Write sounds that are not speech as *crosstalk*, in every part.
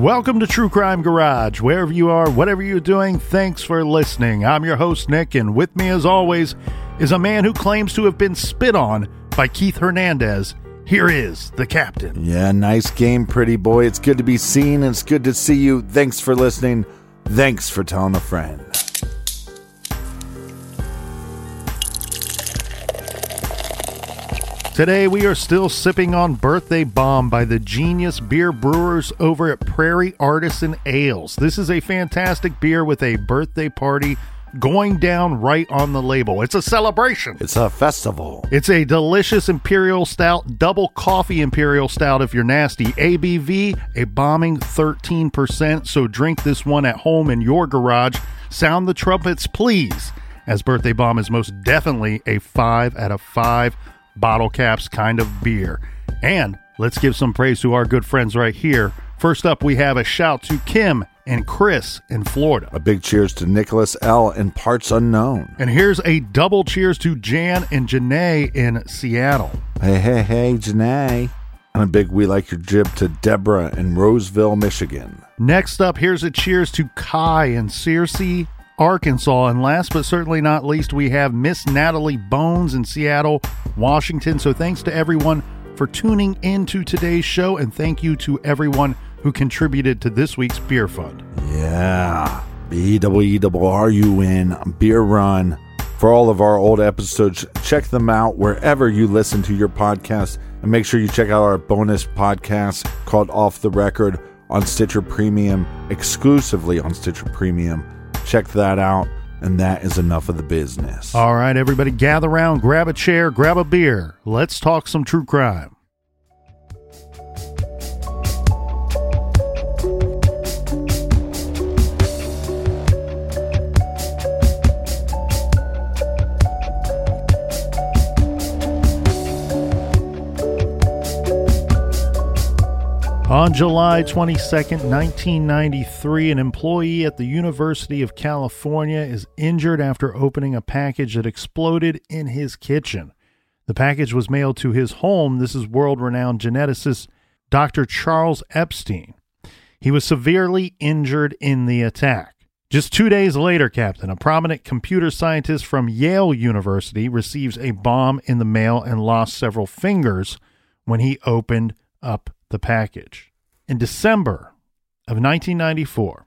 Welcome to True Crime Garage. Wherever you are, whatever you're doing, thanks for listening. I'm your host, Nick, and with me, as always, is a man who claims to have been spit on by Keith Hernandez. Here is the captain. Yeah, nice game, pretty boy. It's good to be seen and it's good to see you. Thanks for listening. Thanks for telling a friend. Today, we are still sipping on Birthday Bomb by the genius beer brewers over at Prairie Artisan Ales. This is a fantastic beer with a birthday party going down right on the label. It's a celebration. It's a festival. It's a delicious imperial stout, double coffee imperial stout if you're nasty. ABV, a bombing 13%. So drink this one at home in your garage. Sound the trumpets, please, as Birthday Bomb is most definitely a 5 out of 5 bottle caps kind of beer. And let's give some praise to our good friends right here. First up, we have a shout to Kim and Chris in Florida. A big cheers to Nicholas L. in Parts Unknown. And here's a double cheers to Jan and Janae in Seattle. Hey, hey, hey, Janae. And a big we like your jib to Deborah in Roseville, Michigan. Next up, here's a cheers to Kai and Searcy, Arkansas. And last but certainly not least, we have Miss Natalie Bones in Seattle, Washington. So thanks to everyone for tuning into today's show, and thank you to everyone who contributed to this week's beer fund. Yeah. B W E W R U N Beer Run. For all of our old episodes, check them out wherever you listen to your podcast. And make sure you check out our bonus podcast called Off the Record on Stitcher Premium, exclusively on Stitcher Premium. Check that out. And that is enough of the business. All right, everybody, gather around, grab a chair, grab a beer. Let's talk some true crime. On July 22, 1993, an employee at the University of California is injured after opening a package that exploded in his kitchen. The package was mailed to his home. This is world renowned geneticist Dr. Charles Epstein. He was severely injured in the attack. Just two days later, Captain, a prominent computer scientist from Yale University receives a bomb in the mail and lost several fingers when he opened up the package. In December of 1994,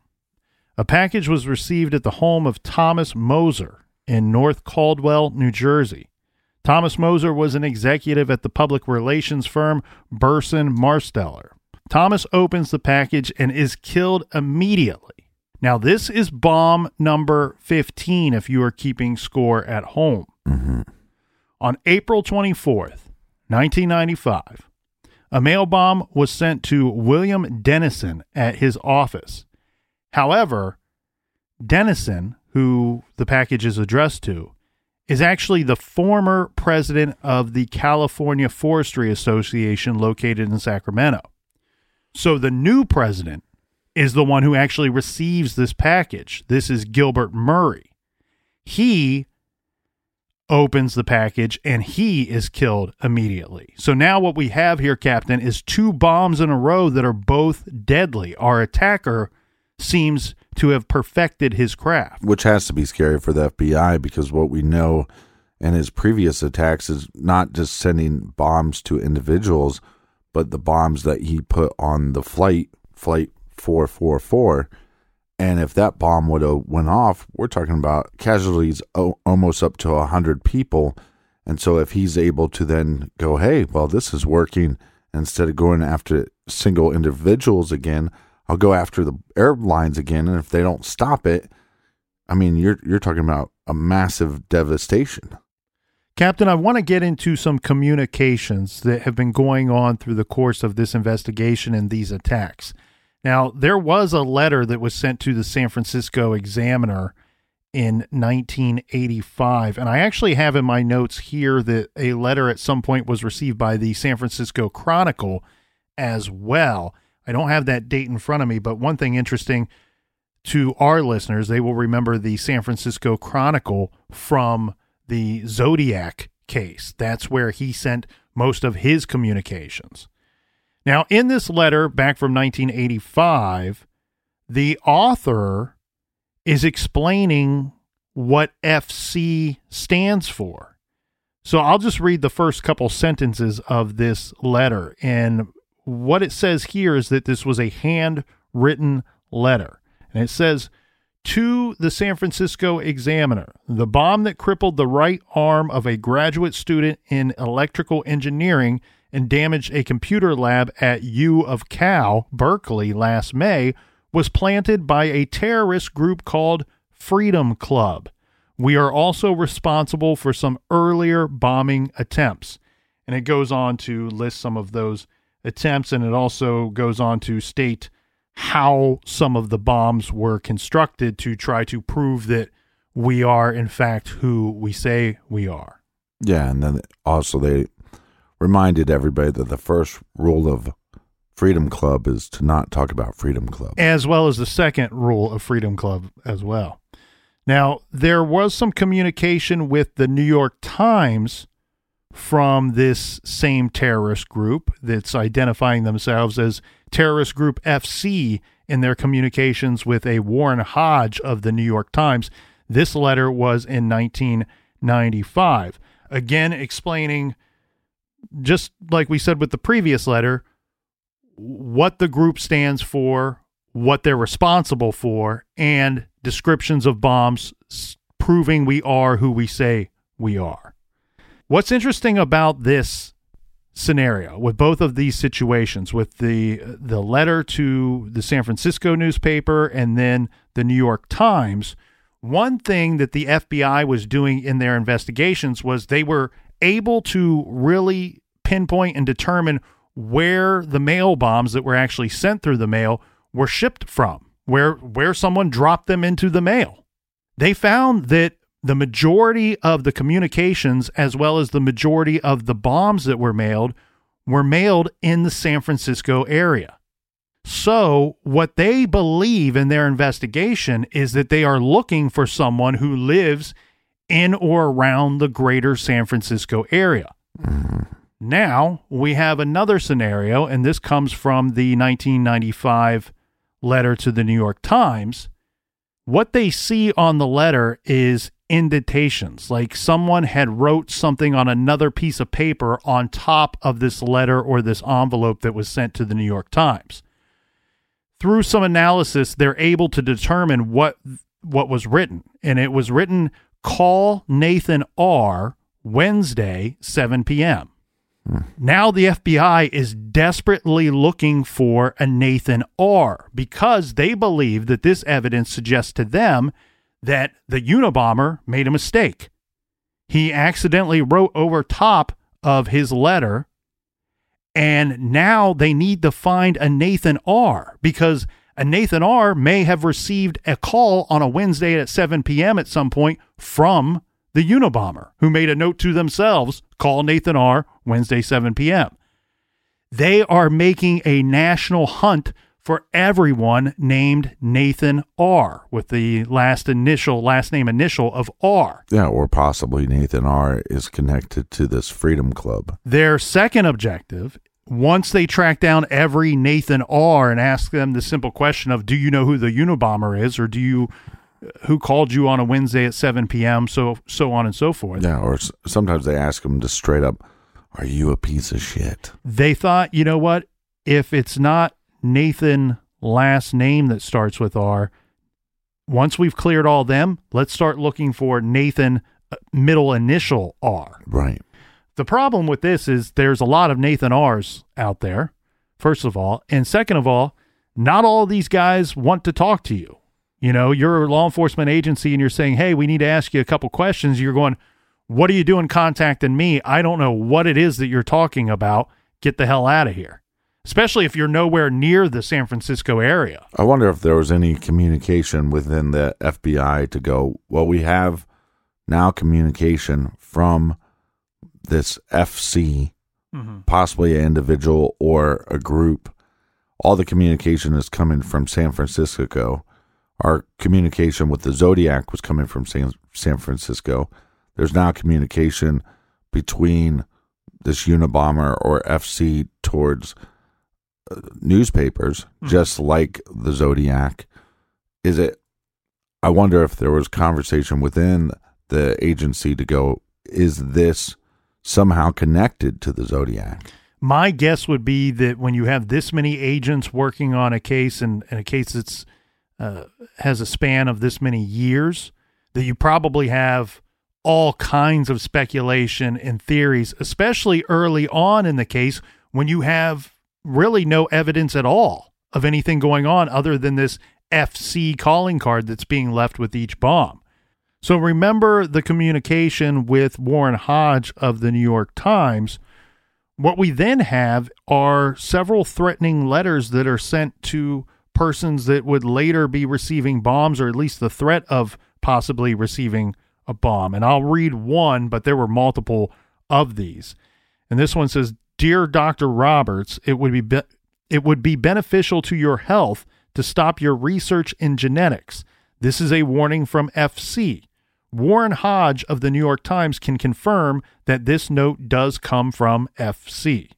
a package was received at the home of Thomas Mosser in North Caldwell, New Jersey. Thomas Mosser was an executive at the public relations firm Burson Marsteller. Thomas opens the package and is killed immediately. Now, this is bomb number 15 if you are keeping score at home. Mm-hmm. On April 24th, 1995, a mail bomb was sent to William Dennison at his office. However, Dennison, who the package is addressed to, is actually the former president of the California Forestry Association located in Sacramento. So the new president is the one who actually receives this package. This is Gilbert Murray. He opens the package and he is killed immediately. So now what we have here, Captain, is two bombs in a row that are both deadly. Our attacker seems to have perfected his craft. Which has to be scary for the FBI because what we know in his previous attacks is not just sending bombs to individuals, but the bombs that he put on the flight, flight 444. And if that bomb would have went off, we're talking about casualties almost up to 100 people. And so if he's able to then go, hey, well, this is working, instead of going after single individuals again, I'll go after the airlines again, and if they don't stop it, I mean, you're you're talking about a massive devastation. Captain, I want to get into some communications that have been going on through the course of this investigation and these attacks. Now, there was a letter that was sent to the San Francisco Examiner in 1985, and I actually have in my notes here that a letter at some point was received by the San Francisco Chronicle as well. I don't have that date in front of me, but one thing interesting to our listeners, they will remember the San Francisco Chronicle from the Zodiac case. That's where he sent most of his communications. Now, in this letter back from 1985, the author is explaining what FC stands for. So I'll just read the first couple sentences of this letter. And what it says here is that this was a handwritten letter. And it says, to the San Francisco Examiner, the bomb that crippled the right arm of a graduate student in electrical engineering and damaged a computer lab at U of Cal, Berkeley, last May was planted by a terrorist group called Freedom Club. We are also responsible for some earlier bombing attempts. And it goes on to list some of those attempts, and it also goes on to state how some of the bombs were constructed to try to prove that we are, in fact, who we say we are. Yeah, and then also they reminded everybody that the first rule of Freedom Club is to not talk about Freedom Club. As well as the second rule of Freedom Club as well. Now, there was some communication with the New York Times from this same terrorist group that's identifying themselves as Terrorist Group FC in their communications with a Warren Hodge of the New York Times. This letter was in 1995. Again, explaining, just like we said with the previous letter, what the group stands for, what they're responsible for, and descriptions of bombs proving we are who we say we are. What's interesting about this scenario with both of these situations with the the letter to the San Francisco newspaper and then the New York Times one thing that the FBI was doing in their investigations was they were able to really pinpoint and determine where the mail bombs that were actually sent through the mail were shipped from where where someone dropped them into the mail they found that the majority of the communications, as well as the majority of the bombs that were mailed, were mailed in the San Francisco area. So, what they believe in their investigation is that they are looking for someone who lives in or around the greater San Francisco area. Now, we have another scenario, and this comes from the 1995 letter to the New York Times. What they see on the letter is indentations like someone had wrote something on another piece of paper on top of this letter or this envelope that was sent to the New York Times through some analysis they're able to determine what what was written and it was written call Nathan R Wednesday 7 p.m. Now the FBI is desperately looking for a Nathan R because they believe that this evidence suggests to them that the Unabomber made a mistake. He accidentally wrote over top of his letter, and now they need to find a Nathan R because a Nathan R. may have received a call on a Wednesday at 7 p.m. at some point from the Unabomber, who made a note to themselves call Nathan R. Wednesday, 7 p.m. They are making a national hunt for everyone named Nathan R. with the last initial, last name initial of R. Yeah, or possibly Nathan R. is connected to this Freedom Club. Their second objective once they track down every Nathan R and ask them the simple question of do you know who the Unabomber is or do you who called you on a Wednesday at 7 p.m. so so on and so forth. Yeah, or s- sometimes they ask them just straight up, "Are you a piece of shit?" They thought, you know what? If it's not Nathan last name that starts with R, once we've cleared all them, let's start looking for Nathan uh, middle initial R. Right. The problem with this is there's a lot of Nathan R's out there, first of all. And second of all, not all of these guys want to talk to you. You know, you're a law enforcement agency and you're saying, hey, we need to ask you a couple questions. You're going, what are you doing contacting me? I don't know what it is that you're talking about. Get the hell out of here. Especially if you're nowhere near the San Francisco area. I wonder if there was any communication within the FBI to go, well, we have now communication from this FC, mm-hmm. possibly an individual or a group. All the communication is coming from San Francisco. Our communication with the Zodiac was coming from San, San Francisco. There's now communication between this Unabomber or FC towards uh, newspapers, just like the Zodiac. Is it? I wonder if there was conversation within the agency to go, is this somehow connected to the Zodiac? My guess would be that when you have this many agents working on a case and, and a case that's uh, has a span of this many years, that you probably have all kinds of speculation and theories, especially early on in the case when you have really no evidence at all of anything going on other than this FC calling card that's being left with each bomb. So remember the communication with Warren Hodge of the New York Times. What we then have are several threatening letters that are sent to persons that would later be receiving bombs or at least the threat of possibly receiving a bomb. And I'll read one, but there were multiple of these. And this one says, "Dear Dr. Roberts, it would be, be it would be beneficial to your health to stop your research in genetics. This is a warning from FC. Warren Hodge of the New York Times can confirm that this note does come from FC."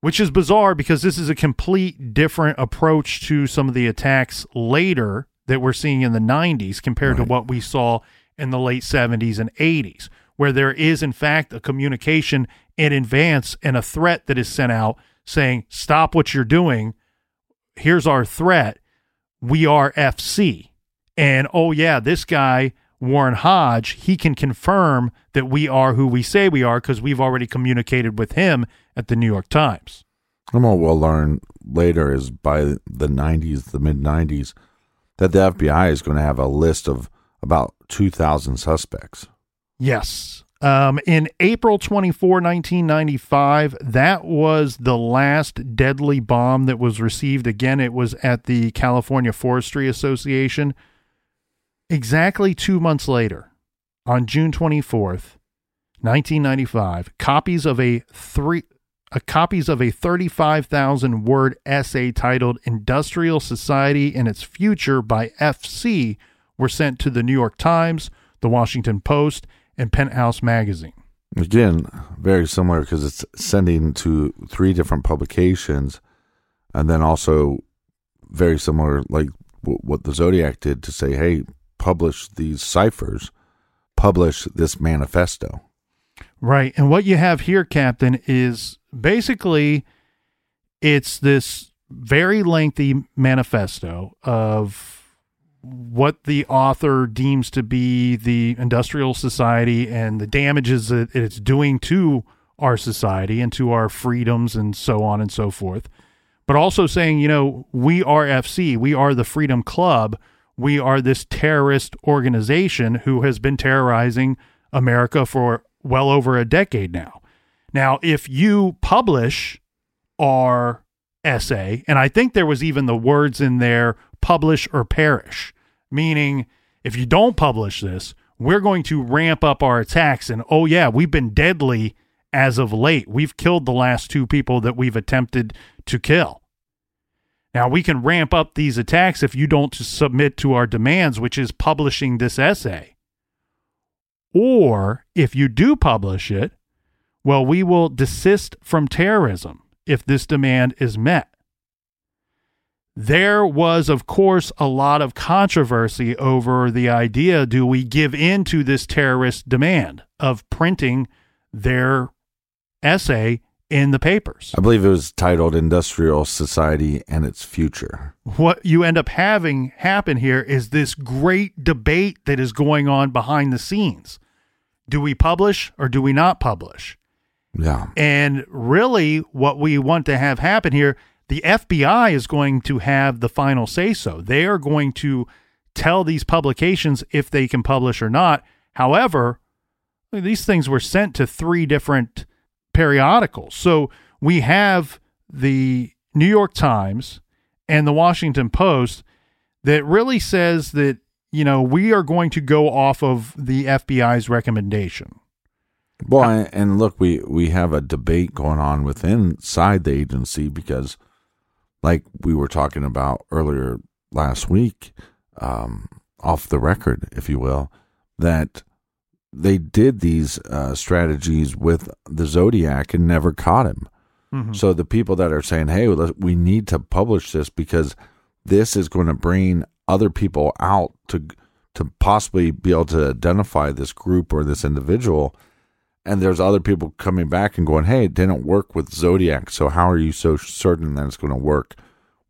Which is bizarre because this is a complete different approach to some of the attacks later that we're seeing in the 90s compared to what we saw in the late 70s and 80s, where there is, in fact, a communication in advance and a threat that is sent out saying, Stop what you're doing. Here's our threat. We are FC. And oh, yeah, this guy, Warren Hodge, he can confirm that we are who we say we are because we've already communicated with him at the New York Times. And what we'll learn later is by the 90s, the mid 90s, that the FBI is going to have a list of about 2,000 suspects. Yes. Um, in April 24, 1995, that was the last deadly bomb that was received. Again, it was at the California Forestry Association. Exactly two months later, on June 24th, 1995, copies of a three Uh, copies of a 35,000 word essay titled Industrial Society and Its Future by FC were sent to the New York Times, the Washington Post, and Penthouse Magazine. Again, very similar because it's sending to three different publications, and then also very similar, like w- what the Zodiac did to say, "Hey, publish these ciphers, publish this manifesto." Right. And what you have here, Captain, is basically it's this very lengthy manifesto of what the author deems to be the industrial society and the damages that it's doing to our society and to our freedoms and so on and so forth. But also saying, you know, we are FC, we are the Freedom Club, we are this terrorist organization who has been terrorizing America for well over a decade now. Now, if you publish our essay, and I think there was even the words in there publish or perish, meaning if you don't publish this, we're going to ramp up our attacks. And oh, yeah, we've been deadly as of late. We've killed the last two people that we've attempted to kill. Now, we can ramp up these attacks if you don't submit to our demands, which is publishing this essay. Or if you do publish it, well, we will desist from terrorism if this demand is met. There was, of course, a lot of controversy over the idea do we give in to this terrorist demand of printing their essay in the papers? I believe it was titled Industrial Society and Its Future. What you end up having happen here is this great debate that is going on behind the scenes. Do we publish or do we not publish? Yeah. And really, what we want to have happen here the FBI is going to have the final say so. They are going to tell these publications if they can publish or not. However, these things were sent to three different periodicals. So we have the New York Times and the Washington Post that really says that, you know, we are going to go off of the FBI's recommendation. Well, and look, we we have a debate going on within inside the agency because like we were talking about earlier last week, um, off the record, if you will, that they did these uh, strategies with the Zodiac and never caught him. Mm-hmm. So the people that are saying, "Hey, we need to publish this because this is going to bring other people out to to possibly be able to identify this group or this individual," and there's other people coming back and going, "Hey, it didn't work with Zodiac, so how are you so certain that it's going to work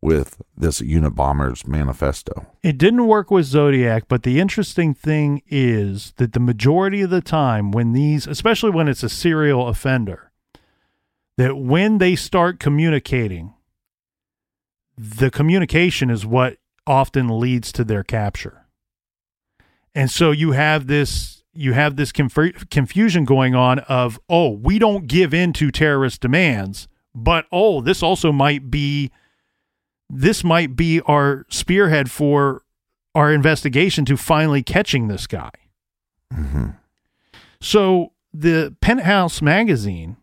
with this Unabomber's manifesto?" It didn't work with Zodiac, but the interesting thing is that the majority of the time when these, especially when it's a serial offender, that when they start communicating, the communication is what often leads to their capture. And so you have this you have this conf- confusion going on of oh we don't give in to terrorist demands but oh this also might be this might be our spearhead for our investigation to finally catching this guy mm-hmm. so the penthouse magazine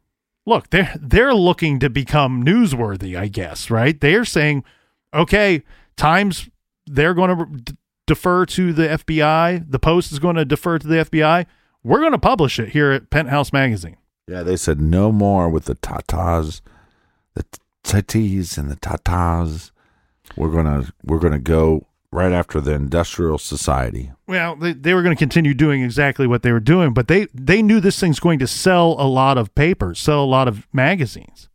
look they're they're looking to become newsworthy i guess right they're saying okay times they're going to defer to the FBI. The Post is going to defer to the FBI. We're going to publish it here at Penthouse Magazine. Yeah, they said no more with the tatas, the tatis and the tatas. We're gonna we're gonna go right after the Industrial Society. Well, they, they were going to continue doing exactly what they were doing, but they they knew this thing's going to sell a lot of papers, sell a lot of magazines,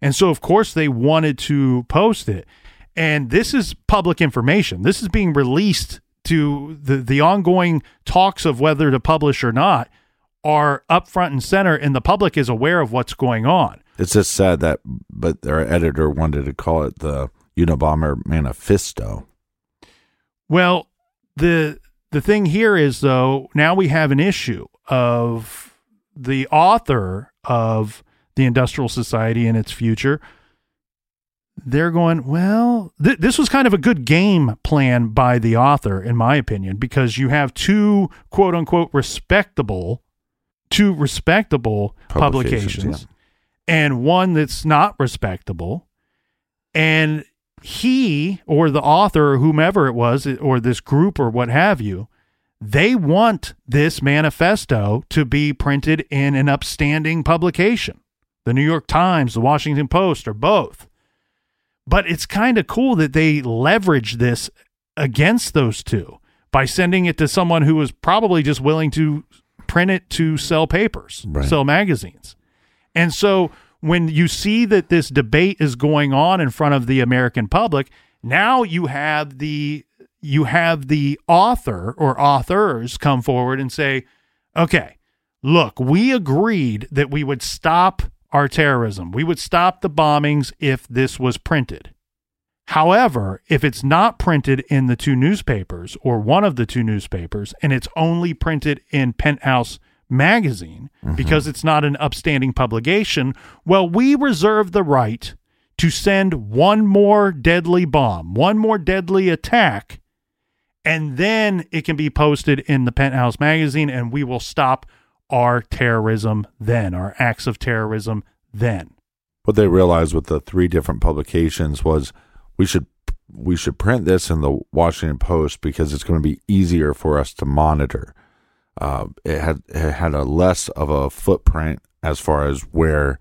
and so of course they wanted to post it. And this is public information. This is being released to the, the ongoing talks of whether to publish or not are up front and center, and the public is aware of what's going on. It's just sad that, but their editor wanted to call it the Unabomber Manifesto. Well, the the thing here is though now we have an issue of the author of the Industrial Society and its future they're going, well, th- this was kind of a good game plan by the author, in my opinion, because you have two quote unquote respectable, two respectable publications, publications yeah. and one that's not respectable. And he or the author or whomever it was, or this group or what have you, they want this manifesto to be printed in an upstanding publication. The New York Times, the Washington Post, or both. But it's kind of cool that they leverage this against those two by sending it to someone who was probably just willing to print it to sell papers, right. sell magazines. And so when you see that this debate is going on in front of the American public, now you have the you have the author or authors come forward and say, "Okay, look, we agreed that we would stop our terrorism. We would stop the bombings if this was printed. However, if it's not printed in the two newspapers or one of the two newspapers and it's only printed in Penthouse magazine mm-hmm. because it's not an upstanding publication, well, we reserve the right to send one more deadly bomb, one more deadly attack, and then it can be posted in the Penthouse magazine, and we will stop our terrorism then, our acts of terrorism then. What they realized with the three different publications was we should we should print this in the Washington Post because it's going to be easier for us to monitor. Uh, it had it had a less of a footprint as far as where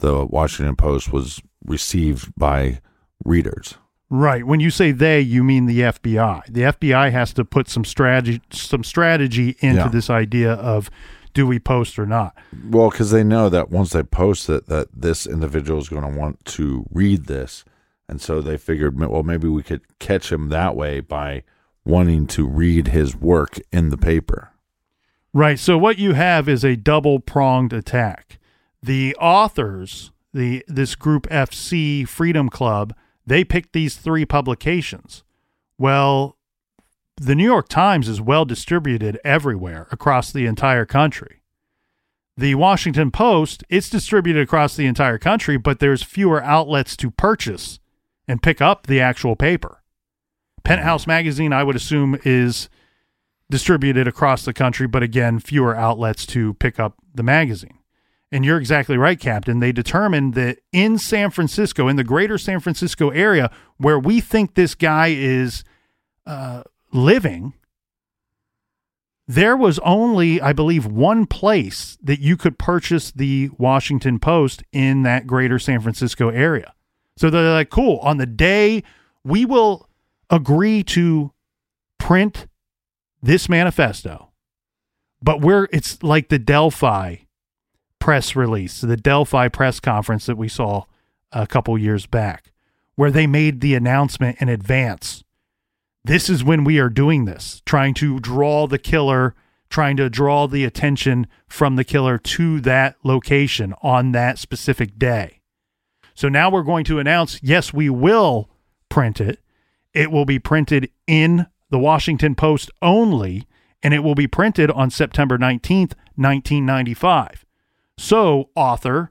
the Washington Post was received by readers. Right. When you say they, you mean the FBI. The FBI has to put some strategy some strategy into Yeah. this idea of do we post or not. Well, because they know that once they post it, that this individual is going to want to read this, and so they figured, well, maybe we could catch him that way by wanting to read his work in the paper. Right. So what you have is a double pronged attack. The authors, the this group FC Freedom Club, they picked these three publications. Well, the New York Times is well distributed everywhere across the entire country. The Washington Post, it's distributed across the entire country, but there's fewer outlets to purchase and pick up the actual paper. Penthouse magazine, I would assume, is distributed across the country, but again, fewer outlets to pick up the magazine. And you're exactly right, Captain. They determined that in San Francisco, in the greater San Francisco area, where we think this guy is uh, living, there was only, I believe, one place that you could purchase the Washington Post in that greater San Francisco area. So they're like, cool, on the day we will agree to print this manifesto, but we're, it's like the Delphi press release, the Delphi press conference that we saw a couple years back, where they made the announcement in advance. This is when we are doing this, trying to draw the killer, trying to draw the attention from the killer to that location on that specific day. So now we're going to announce yes, we will print it. It will be printed in the Washington Post only, and it will be printed on September 19th, 1995. So, author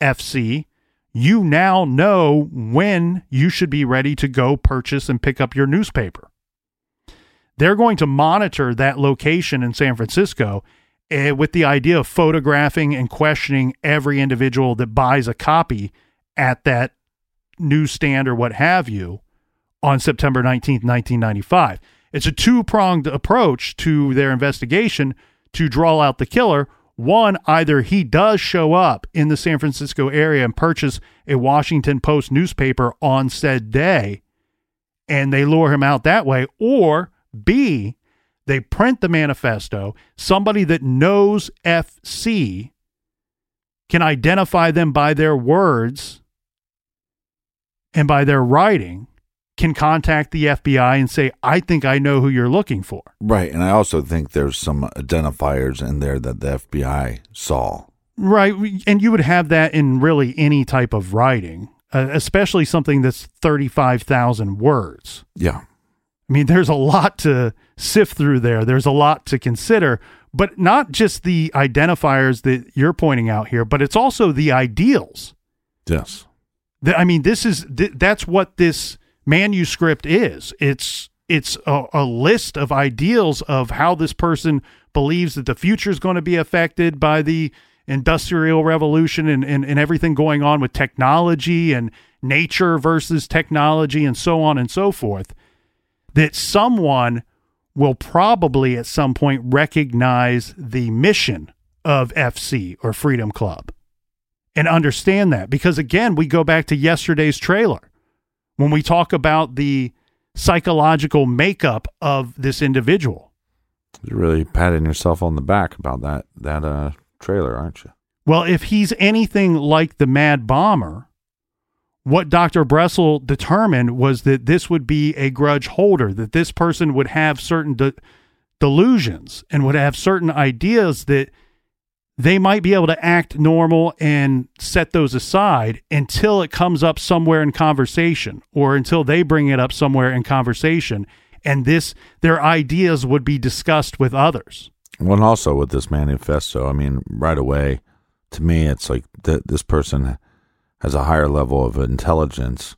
FC, you now know when you should be ready to go purchase and pick up your newspaper. They're going to monitor that location in San Francisco eh, with the idea of photographing and questioning every individual that buys a copy at that newsstand or what have you on September 19th, 1995. It's a two pronged approach to their investigation to draw out the killer. One, either he does show up in the San Francisco area and purchase a Washington Post newspaper on said day, and they lure him out that way, or B, they print the manifesto. Somebody that knows FC can identify them by their words and by their writing can contact the FBI and say, I think I know who you're looking for. Right. And I also think there's some identifiers in there that the FBI saw. Right. And you would have that in really any type of writing, uh, especially something that's 35,000 words. Yeah. I mean, there's a lot to sift through there. There's a lot to consider, but not just the identifiers that you're pointing out here, but it's also the ideals. Yes. The- I mean, this is th- that's what this manuscript is. It's it's a, a list of ideals of how this person believes that the future is going to be affected by the industrial revolution and, and, and everything going on with technology and nature versus technology and so on and so forth. That someone will probably at some point recognize the mission of FC or Freedom Club and understand that. Because again, we go back to yesterday's trailer when we talk about the psychological makeup of this individual. You're really patting yourself on the back about that that uh trailer, aren't you? Well, if he's anything like the Mad Bomber, what Dr. Brussel determined was that this would be a grudge holder, that this person would have certain de- delusions and would have certain ideas that they might be able to act normal and set those aside until it comes up somewhere in conversation or until they bring it up somewhere in conversation and this their ideas would be discussed with others. Well, and also with this manifesto, I mean, right away, to me, it's like th- this person has a higher level of intelligence.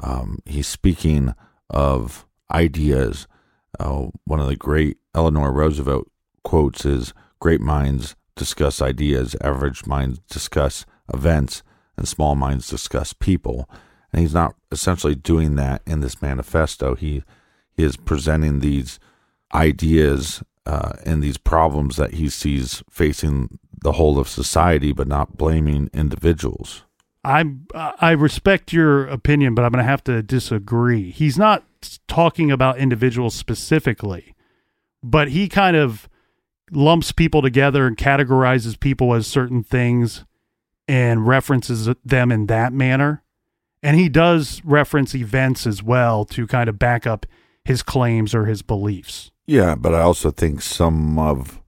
Um, he's speaking of ideas. Uh, one of the great Eleanor Roosevelt quotes is Great minds discuss ideas, average minds discuss events, and small minds discuss people. And he's not essentially doing that in this manifesto. He, he is presenting these ideas uh, and these problems that he sees facing the whole of society, but not blaming individuals. I I respect your opinion, but I'm going to have to disagree. He's not talking about individuals specifically, but he kind of lumps people together and categorizes people as certain things and references them in that manner. And he does reference events as well to kind of back up his claims or his beliefs. Yeah, but I also think some of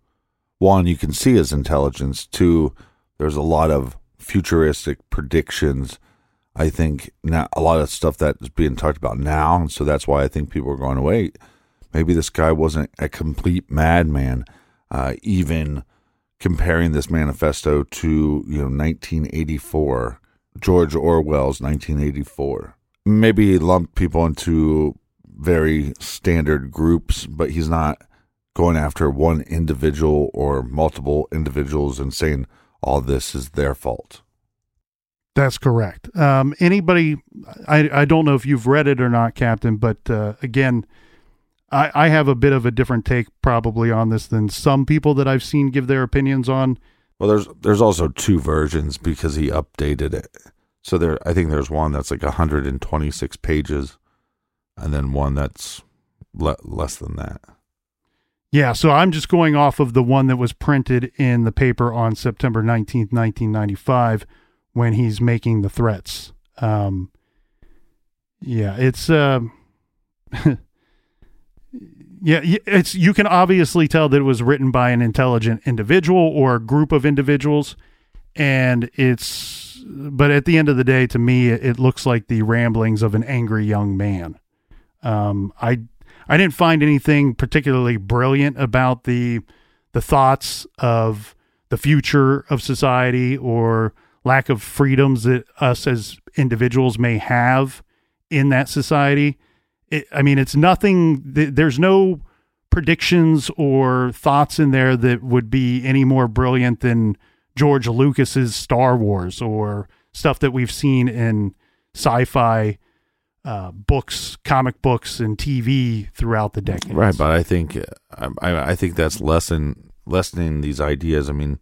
one you can see his intelligence. Two, there's a lot of futuristic predictions. I think now a lot of stuff that is being talked about now, and so that's why I think people are going, wait, maybe this guy wasn't a complete madman. Uh, even comparing this manifesto to you know 1984, George Orwell's 1984. Maybe he lumped people into very standard groups, but he's not going after one individual or multiple individuals and saying all this is their fault. That's correct. Um, anybody, I, I don't know if you've read it or not, Captain, but uh, again, I, I have a bit of a different take probably on this than some people that I've seen give their opinions on. Well, there's there's also two versions because he updated it. So there, I think there's one that's like 126 pages, and then one that's le- less than that. Yeah, so I'm just going off of the one that was printed in the paper on September 19th, 1995, when he's making the threats. Um, yeah, it's uh, *laughs* yeah, it's you can obviously tell that it was written by an intelligent individual or a group of individuals, and it's but at the end of the day, to me, it looks like the ramblings of an angry young man. Um, I I didn't find anything particularly brilliant about the the thoughts of the future of society or lack of freedoms that us as individuals may have in that society. It, I mean, it's nothing. There's no predictions or thoughts in there that would be any more brilliant than George Lucas's Star Wars or stuff that we've seen in sci-fi uh, books, comic books, and TV throughout the decades. Right, but I think I, I think that's lessen lessening these ideas. I mean,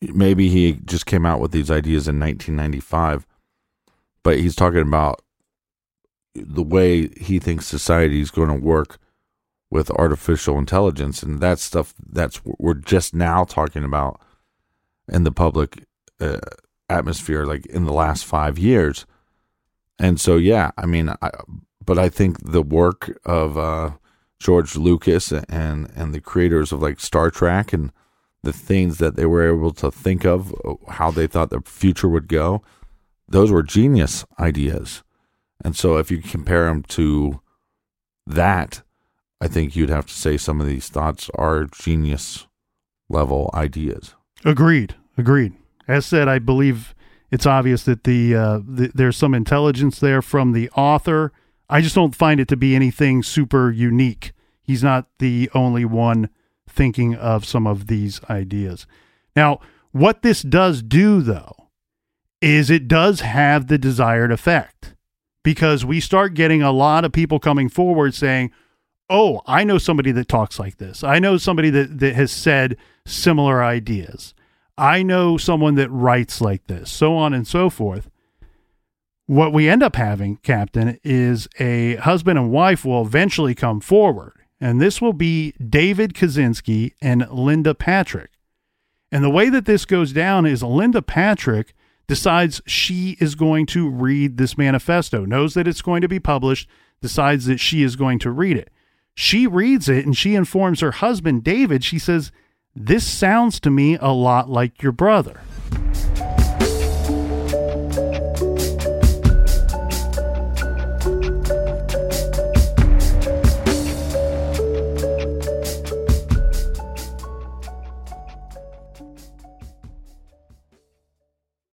maybe he just came out with these ideas in 1995, but he's talking about the way he thinks society is going to work with artificial intelligence, and that stuff that's we're just now talking about in the public uh, atmosphere, like in the last five years and so, yeah, I mean, I, but I think the work of uh, George Lucas and and the creators of like Star Trek and the things that they were able to think of, how they thought the future would go, those were genius ideas. And so, if you compare them to that, I think you'd have to say some of these thoughts are genius level ideas. Agreed. Agreed. As said, I believe it's obvious that the, uh, the, there's some intelligence there from the author. I just don't find it to be anything super unique. He's not the only one thinking of some of these ideas. Now, what this does do though is it does have the desired effect because we start getting a lot of people coming forward saying, "Oh, I know somebody that talks like this. I know somebody that that has said similar ideas." I know someone that writes like this, so on and so forth. What we end up having, Captain, is a husband and wife will eventually come forward, and this will be David Kaczynski and Linda Patrik. And the way that this goes down is Linda Patrik decides she is going to read this manifesto, knows that it's going to be published, decides that she is going to read it. She reads it and she informs her husband, David. She says, this sounds to me a lot like your brother.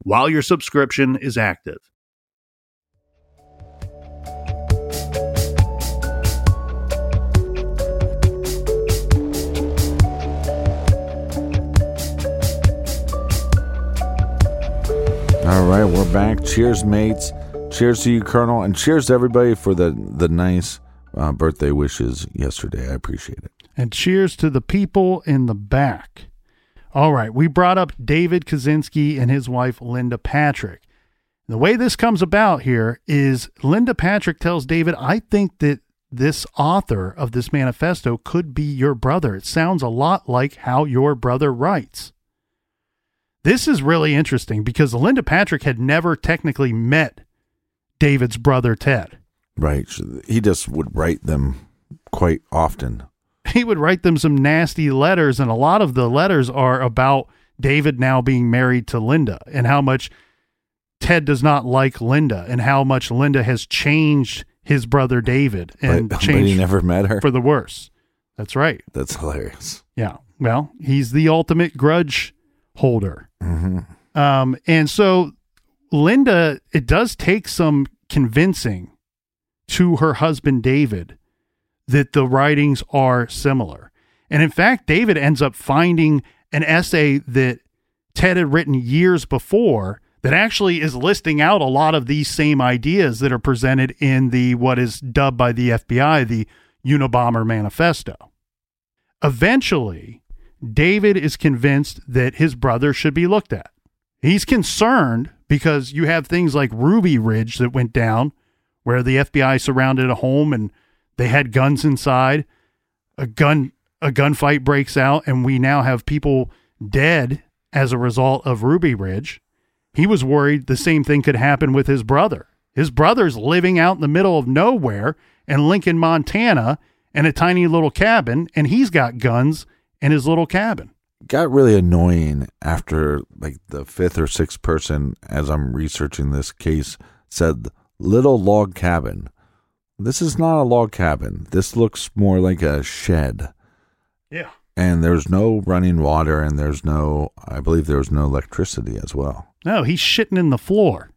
while your subscription is active. All right, we're back. Cheers, mates. Cheers to you, Colonel, and cheers to everybody for the the nice uh, birthday wishes yesterday. I appreciate it. And cheers to the people in the back. All right, we brought up David Kaczynski and his wife Linda Patrik. The way this comes about here is Linda Patrik tells David, I think that this author of this manifesto could be your brother. It sounds a lot like how your brother writes. This is really interesting because Linda Patrik had never technically met David's brother Ted. Right. He just would write them quite often. He would write them some nasty letters, and a lot of the letters are about David now being married to Linda and how much Ted does not like Linda and how much Linda has changed his brother David and but, *laughs* changed but he never met her. for the worse. That's right. That's hilarious. Yeah. Well, he's the ultimate grudge holder. hmm Um, and so Linda, it does take some convincing to her husband David that the writings are similar. And in fact, David ends up finding an essay that Ted had written years before that actually is listing out a lot of these same ideas that are presented in the what is dubbed by the FBI the Unabomber Manifesto. Eventually, David is convinced that his brother should be looked at. He's concerned because you have things like Ruby Ridge that went down where the FBI surrounded a home and they had guns inside. A gun a gunfight breaks out and we now have people dead as a result of Ruby Ridge. He was worried the same thing could happen with his brother. His brother's living out in the middle of nowhere in Lincoln, Montana, in a tiny little cabin, and he's got guns in his little cabin. Got really annoying after like the fifth or sixth person, as I'm researching this case, said little log cabin. This is not a log cabin. This looks more like a shed. Yeah. And there's no running water, and there's no, I believe there's no electricity as well. No, he's shitting in the floor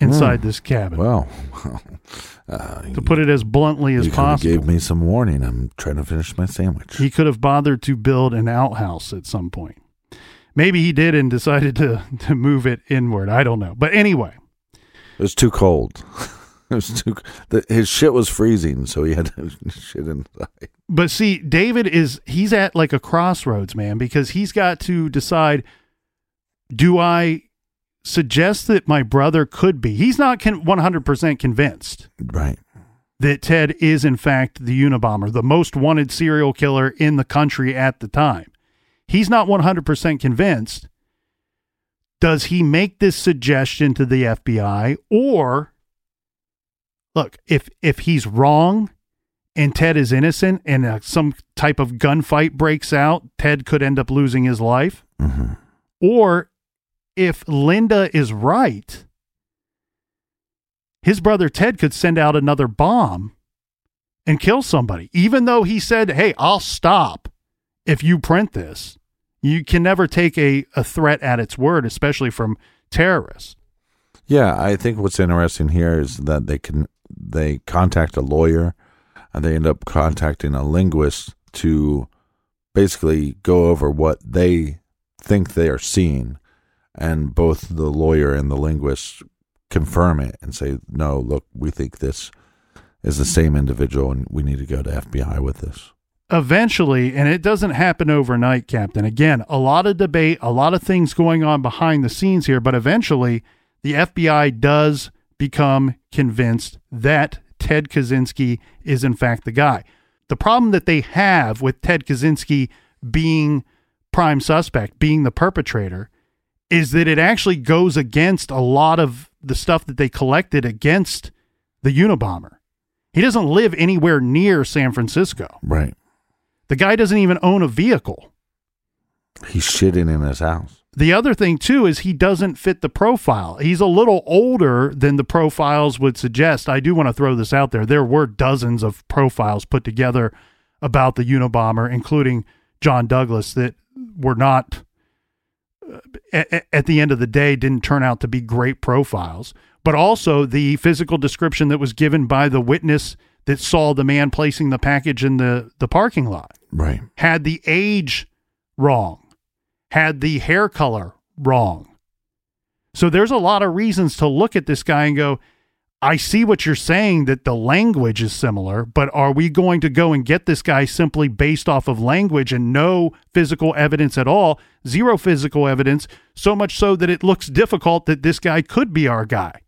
inside this cabin. Well, *laughs* uh, to put it as bluntly as possible. gave me some warning. I'm trying to finish my sandwich. he could have bothered to build an outhouse at some point. Maybe he did and decided to *laughs* to move it inward. I don't know. But anyway, It was too cold. *laughs* *laughs* it was too. The, his shit was freezing, so he had to *laughs* shit inside. but see, David is he's at like a crossroads, man, because he's got to decide do I suggest that my brother could be? He's not 100% convinced Right. that Ted is in fact the Unabomber, the most wanted serial killer in the country at the time. He's not 100% convinced. Does he make this suggestion to the FBI or look, if if he's wrong and Ted is innocent and uh, some type of gunfight breaks out, Ted could end up losing his life? hmm Or if Linda is right, his brother Ted could send out another bomb and kill somebody. Even though he said, Hey, I'll stop if you print this. You can never take a, a threat at its word, especially from terrorists. Yeah, I think what's interesting here is that they can they contact a lawyer, and they end up contacting a linguist to basically go over what they think they are seeing, and both the lawyer and the linguist confirm it and say, "No, look, we think this is the same individual, and we need to go to FBI with this." Eventually, and it doesn't happen overnight, Captain. Again, a lot of debate, a lot of things going on behind the scenes here, but eventually the FBI does become convinced that Ted Kaczynski is in fact the guy. The problem that they have with Ted Kaczynski being prime suspect, being the perpetrator, is that it actually goes against a lot of the stuff that they collected against the Unabomber. He doesn't live anywhere near San Francisco. Right? The guy doesn't even own a vehicle. He's shitting in his house. The other thing too is he doesn't fit the profile. He's a little older than the profiles would suggest. I do want to throw this out there. There were dozens of profiles put together about the Unabomber, including John Douglas, that were not uh, at, at the end of the day didn't turn out to be great profiles. But also the physical description that was given by the witness that saw the man placing the package in the, the parking lot Right. had the age wrong, had the hair color wrong. So there's a lot of reasons to look at this guy and go, I see what you're saying that the language is similar, but are we going to go and get this guy simply based off of language and no physical evidence at all? Zero physical evidence, so much so that it looks difficult that this guy could be our guy.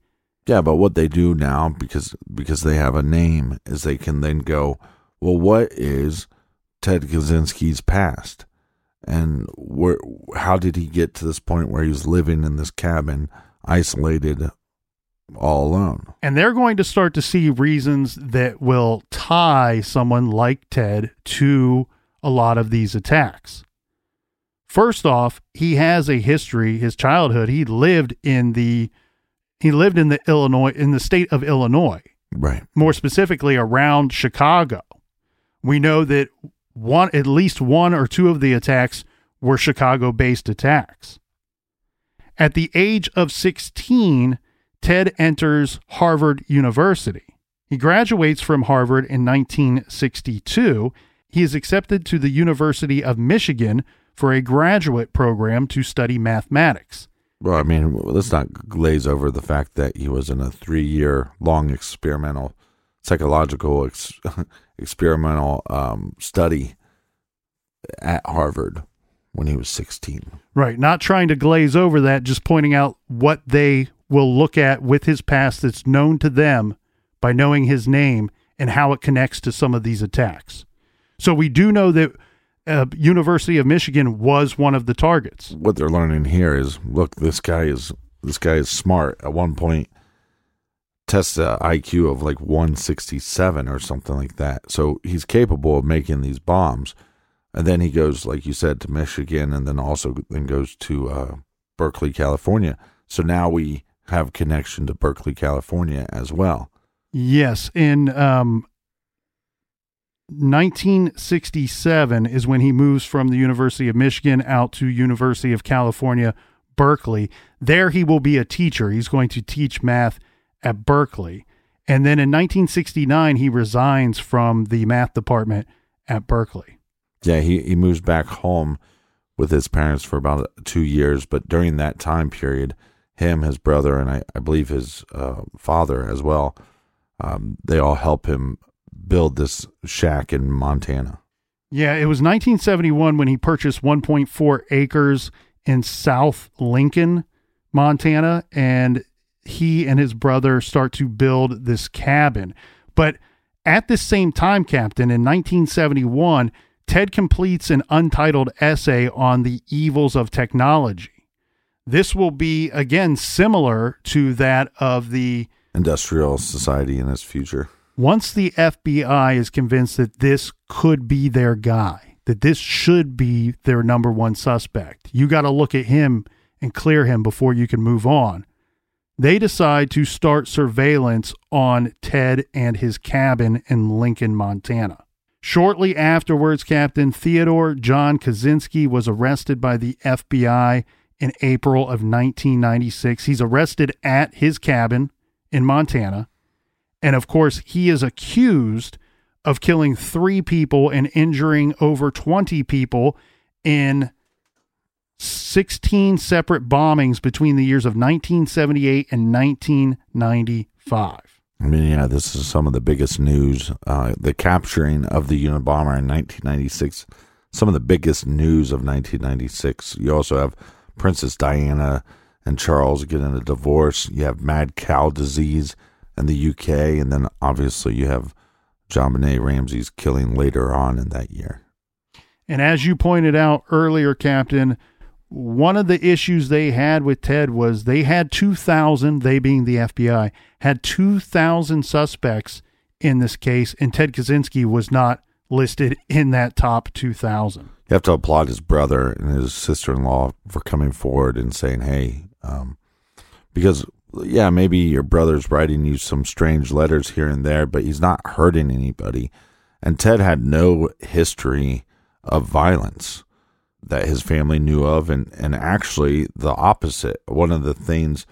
Yeah, but what they do now because because they have a name is they can then go, well, what is Ted Kaczynski's past, and where how did he get to this point where he was living in this cabin, isolated, all alone? And they're going to start to see reasons that will tie someone like Ted to a lot of these attacks. First off, he has a history, his childhood, he lived in the he lived in the Illinois in the state of Illinois, Right. more specifically around Chicago. We know that one at least one or two of the attacks were Chicago-based attacks. At the age of 16, Ted enters Harvard University. He graduates from Harvard in 1962. He is accepted to the University of Michigan for a graduate program to study mathematics. Well, I mean, let's not glaze over the fact that he was in a three-year long experimental psychological ex- *laughs* experimental um, study at Harvard when he was 16. Right. Not trying to glaze over that, just pointing out what they will look at with his past that's known to them by knowing his name and how it connects to some of these attacks. So we do know that uh, University of Michigan was one of the targets. What they're learning here is, look, this guy is this guy is smart. At one point, tests a IQ of like 167 or something like that. So he's capable of making these bombs. And then he goes, like you said, to Michigan, and then also then goes to uh, Berkeley, California. So now we have connection to Berkeley, California as well. Yes, in um, 1967 is when he moves from the University of Michigan out to University of California, Berkeley. There he will be a teacher. He's going to teach math at Berkeley. And then in 1969 he resigns from the math department at Berkeley. Yeah, he, he moves back home with his parents for about two years, but during that time period, him, his brother, and I, I believe his uh, father as well, um, they all help him build this shack in Montana. Yeah, it was 1971 when he purchased 1.4 acres in South Lincoln, Montana, and he and his brother start to build this cabin. But at the same time, Captain, in 1971, Ted completes an untitled essay on the evils of technology. This will be, again, similar to that of the Industrial Society and Its Future. once the FBI is convinced that this could be their guy, that this should be their number one suspect, you got to look at him and clear him before you can move on. They decide to start surveillance on Ted and his cabin in Lincoln, Montana. Shortly afterwards, Captain Theodore John Kaczynski was arrested by the FBI in April of 1996. He's arrested at his cabin in Montana. And of course, he is accused of killing three people and injuring over 20 people in 16 separate bombings between the years of 1978 and 1995. I mean, yeah, this is some of the biggest news. Uh, the capturing of the Unabomber in 1996, some of the biggest news of 1996. You also have Princess Diana and Charles getting a divorce. You have mad cow disease in the UK, and then obviously you have JonBenét Ramsey's killing later on in that year. And as you pointed out earlier, Captain, one of the issues they had with Ted was they had 2,000, they being the FBI, had 2,000 suspects in this case, and Ted Kaczynski was not listed in that top 2,000. you have to applaud his brother and his sister in law for coming forward and saying, "Hey," um, because yeah, maybe your brother's writing you some strange letters here and there, but he's not hurting anybody. And Ted had no history of violence that his family knew of, and and actually the opposite. One of the things,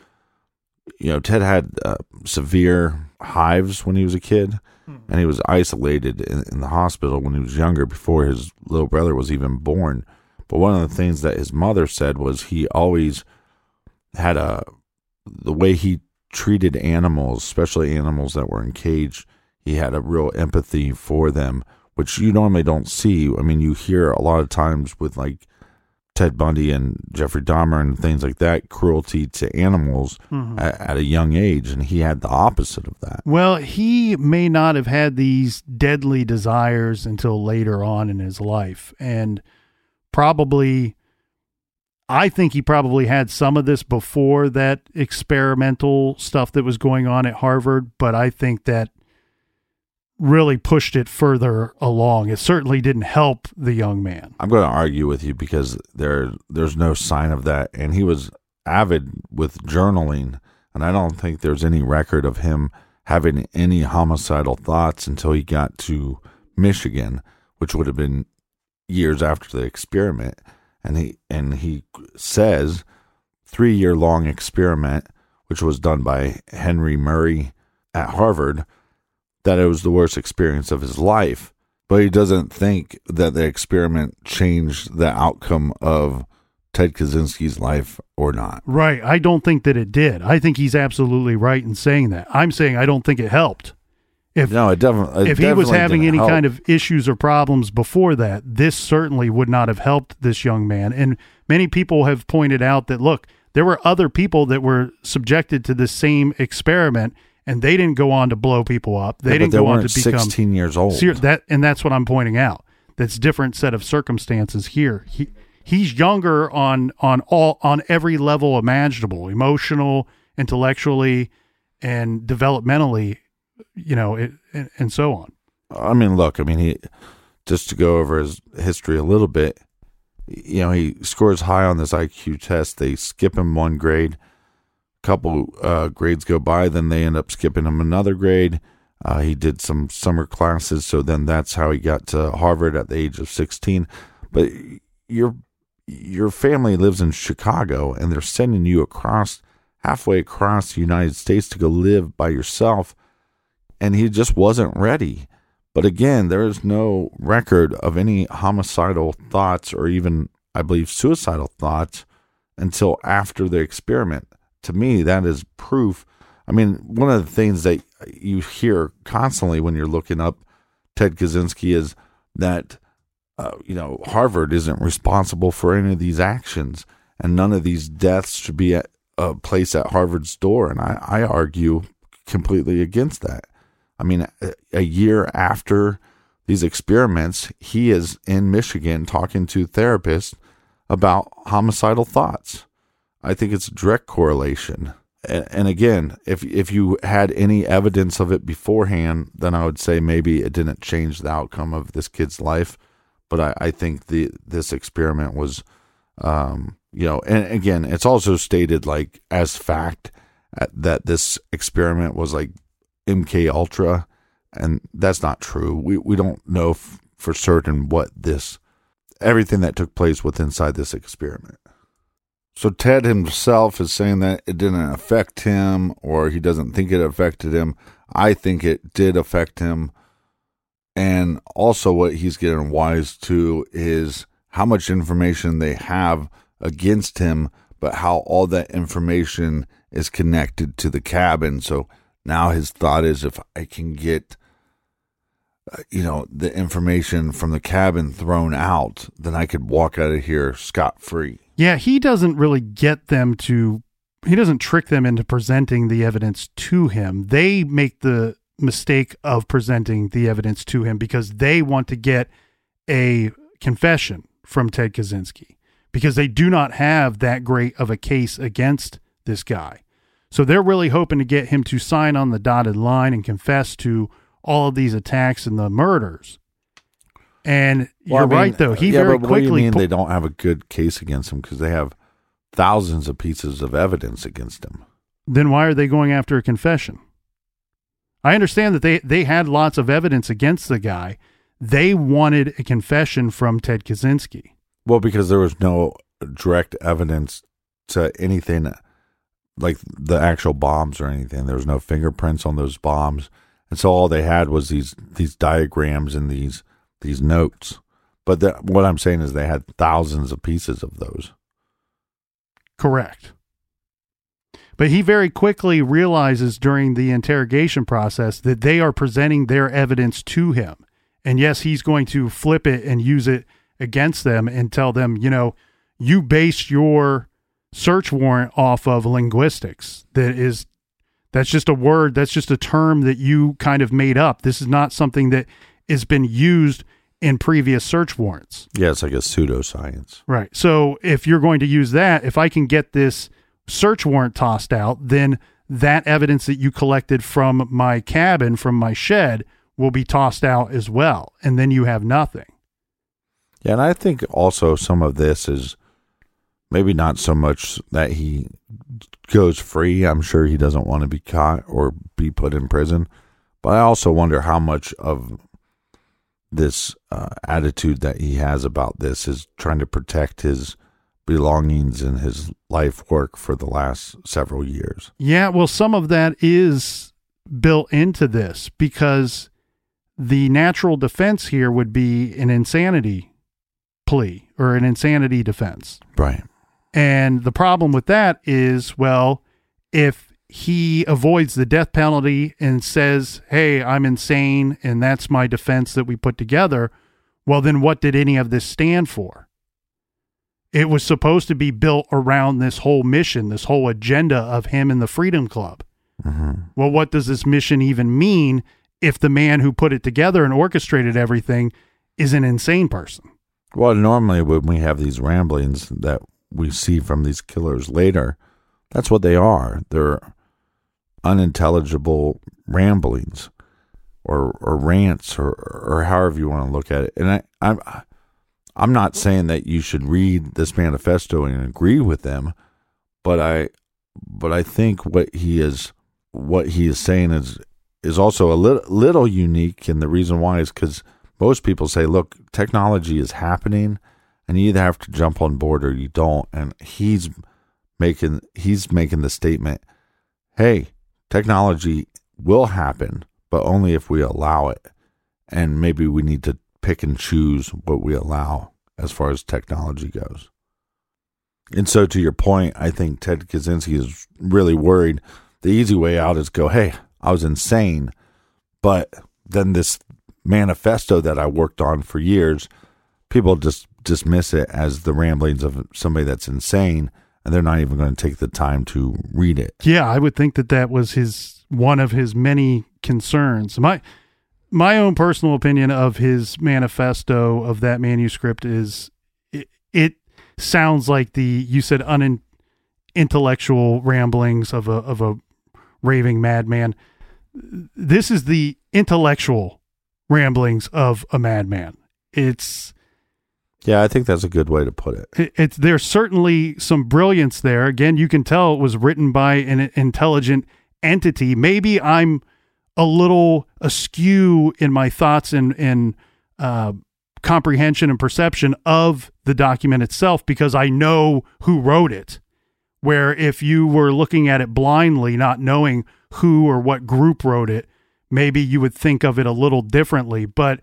you know, Ted had uh, severe hives when he was a kid, and he was isolated in, in the hospital when he was younger, before his little brother was even born. But one of the things that his mother said was he always had a the way he treated animals, especially animals that were in cage. He had a real empathy for them which you normally don't see. I mean, you hear a lot of times with like Ted Bundy and Jeffrey Dahmer and things like that, cruelty to animals Mm-hmm. at, at a young age, and he had the opposite of that. Well, he may not have had these deadly desires until later on in his life. And probably, I think he probably had some of this before that experimental stuff that was going on at Harvard. But I think that really pushed it further along. It certainly didn't help the young man. I'm going to argue with you because there there's no sign of that, and he was avid with journaling, and I don't think there's any record of him having any homicidal thoughts until he got to Michigan, which would have been years after the experiment, and he and he says three year long experiment, which was done by Henry Murray at Harvard, that it was the worst experience of his life. But he doesn't think that the experiment changed the outcome of Ted Kaczynski's life or not. Right. I don't think that it did. I think he's absolutely right in saying that. I'm saying I don't think it helped. If No, it definitely. if he was having any kind of issues or problems before that, this certainly would not have helped this young man. And many people have pointed out that look, there were other people that were subjected to the same experiment, and they didn't go on to blow people up. They didn't they go on to become 16 years old. Ser- that, and that's what I'm pointing out. That's different set of circumstances here. He he's younger on on all on every level imaginable, emotional, intellectually, and developmentally. You know, it, and, and so on. I mean, look, I mean, he just to go over his history a little bit. You know, he scores high on this IQ test. They skip him one grade. Couple uh, grades go by, then they end up skipping him another grade. Uh, he did some summer classes, so then that's how he got to Harvard at the age of sixteen. But your your family lives in Chicago, and they're sending you across halfway across the United States to go live by yourself and he just wasn't ready. But again, there is no record of any homicidal thoughts or even, I believe, suicidal thoughts until after the experiment. To me, that is proof. I mean, one of the things that you hear constantly when you're looking up Ted Kaczynski is that, uh, you know, Harvard isn't responsible for any of these actions, and none of these deaths should be at a place at Harvard's door. And I, I argue completely against that. I mean, a, a year after these experiments, he is in Michigan talking to therapists about homicidal thoughts. I think it's a direct correlation. And, again, if if you had any evidence of it beforehand, then I would say maybe it didn't change the outcome of this kid's life. But I, I think the this experiment was, um, you know, and again, it's also stated like as fact uh, that this experiment was like MK Ultra, and that's not true. We we don't know f- for certain what this everything that took place with inside this experiment. So Ted himself is saying that it didn't affect him, or he doesn't think it affected him. I think it did affect him, and also what he's getting wise to is how much information they have against him, but how all that information is connected to the cabin. So now his thought is if I can get, you know, the information from the cabin thrown out, then I could walk out of here scot free. Yeah, he doesn't really get them to he doesn't trick them into presenting the evidence to him. They make the mistake of presenting the evidence to him because they want to get a confession from Ted Kaczynski because they do not have that great of a case against this guy. So they're really hoping to get him to sign on the dotted line and confess to all of these attacks and the murders. And Well, you're I mean, right, though. He yeah, very but what do you mean pu- they don't have a good case against him because they have thousands of pieces of evidence against him. then why are they going after a confession? I understand that they, they had lots of evidence against the guy. They wanted a confession from Ted Kaczynski. Well, because there was no direct evidence to anything like the actual bombs or anything. There was no fingerprints on those bombs, and so all they had was these these diagrams and these these notes. But what I'm saying is they had thousands of pieces of those. Correct. But he very quickly realizes during the interrogation process that they are presenting their evidence to him. And yes, he's going to flip it and use it against them and tell them, you know, you based your search warrant off of linguistics. That is, that's just a word, that's just a term that you kind of made up. This is not something that has been used in previous search warrants. Yeah, it's like a pseudoscience. Right. So if you're going to use that, if I can get this search warrant tossed out, then that evidence that you collected from my cabin, from my shed, will be tossed out as well. And then you have nothing. Yeah, and I think also some of this is maybe not so much that he goes free. I'm sure he doesn't want to be caught or be put in prison. But I also wonder how much of this uh, attitude that he has about this is trying to protect his belongings and his life work for the last several years. Yeah, well, some of that is built into this because the natural defense here would be an insanity plea or an insanity defense. Right. And the problem with that is, well, if he avoids the death penalty and says, hey, I'm insane and that's my defense that we put together, well, then what did any of this stand for? It was supposed to be built around this whole mission, this whole agenda of him and the Freedom Club. Mm-hmm. Well, what does this mission even mean if the man who put it together and orchestrated everything is an insane person? Well, normally when we have these ramblings that we see from these killers later, that's what they are. They're unintelligible ramblings or or rants or or however you want to look at it. And I I'm I'm not saying that you should read this manifesto and agree with them, but I but I think what he is what he is saying is is also a little little unique and the reason why is cuz most people say look technology is happening and you either have to jump on board or you don't. And he's making he's making the statement hey technology will happen but only if we allow it. And maybe we need to pick and choose what we allow as far as technology goes. And so to your point i think ted kaczynski is really worried. The easy way out is go hey i was insane. But then this manifesto that i worked on for years people just dismiss it as the ramblings of somebody that's insane and they're not even going to take the time to read it Yeah, I would think that that was his one of his many concerns. My my own personal opinion of his manifesto of that manuscript is it, it sounds like the you said unintellectual ramblings of a of a raving madman. This is the intellectual ramblings of a madman. It's yeah i think that's a good way to put it it- it's there's certainly some brilliance there. Again, you can tell it was written by an intelligent entity. Maybe I'm a little askew in my thoughts and and uh, comprehension and perception of the document itself because I know who wrote it. Where if you were looking at it blindly, not knowing who or what group wrote it, maybe you would think of it a little differently. But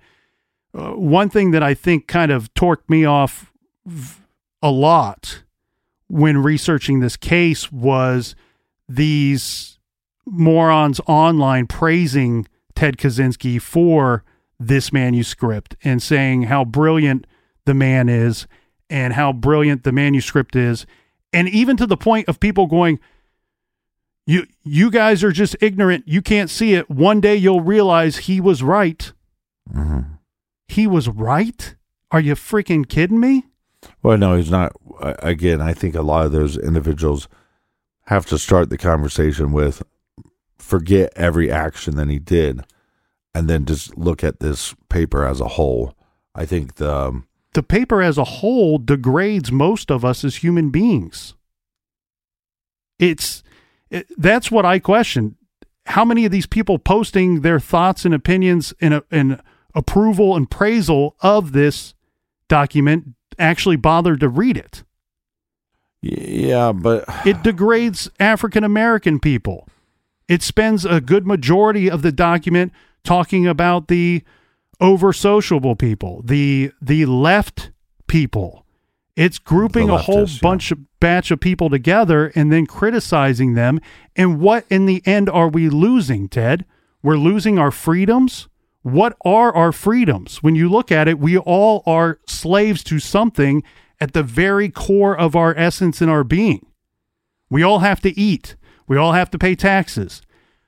uh, one thing that I think kind of torqued me off v- a lot when researching this case was these morons online praising Ted Kaczynski for this manuscript and saying how brilliant the man is and how brilliant the manuscript is. And even to the point of people going you you guys are just ignorant. You can't see it. One day you'll realize he was right he was right are you freaking kidding me well no he's not again i think a lot of those individuals have to start the conversation with forget every action that he did and then just look at this paper as a whole I think the um, The paper as a whole degrades most of us as human beings. It's it, that's what I question. How many of these people posting their thoughts and opinions and, and approval and praisal of this document actually bothered to read it? yeah, but It degrades African American people. It spends a good majority of the document talking about the over sociable people, the the left people. It's grouping a whole leftists, yeah. bunch of batch of people together and then criticizing them. And what in the end are we losing, Ted? We're losing our freedoms. What are our freedoms? When you look at it, we all are slaves to something at the very core of our essence and our being. We all have to eat. We all have to pay taxes.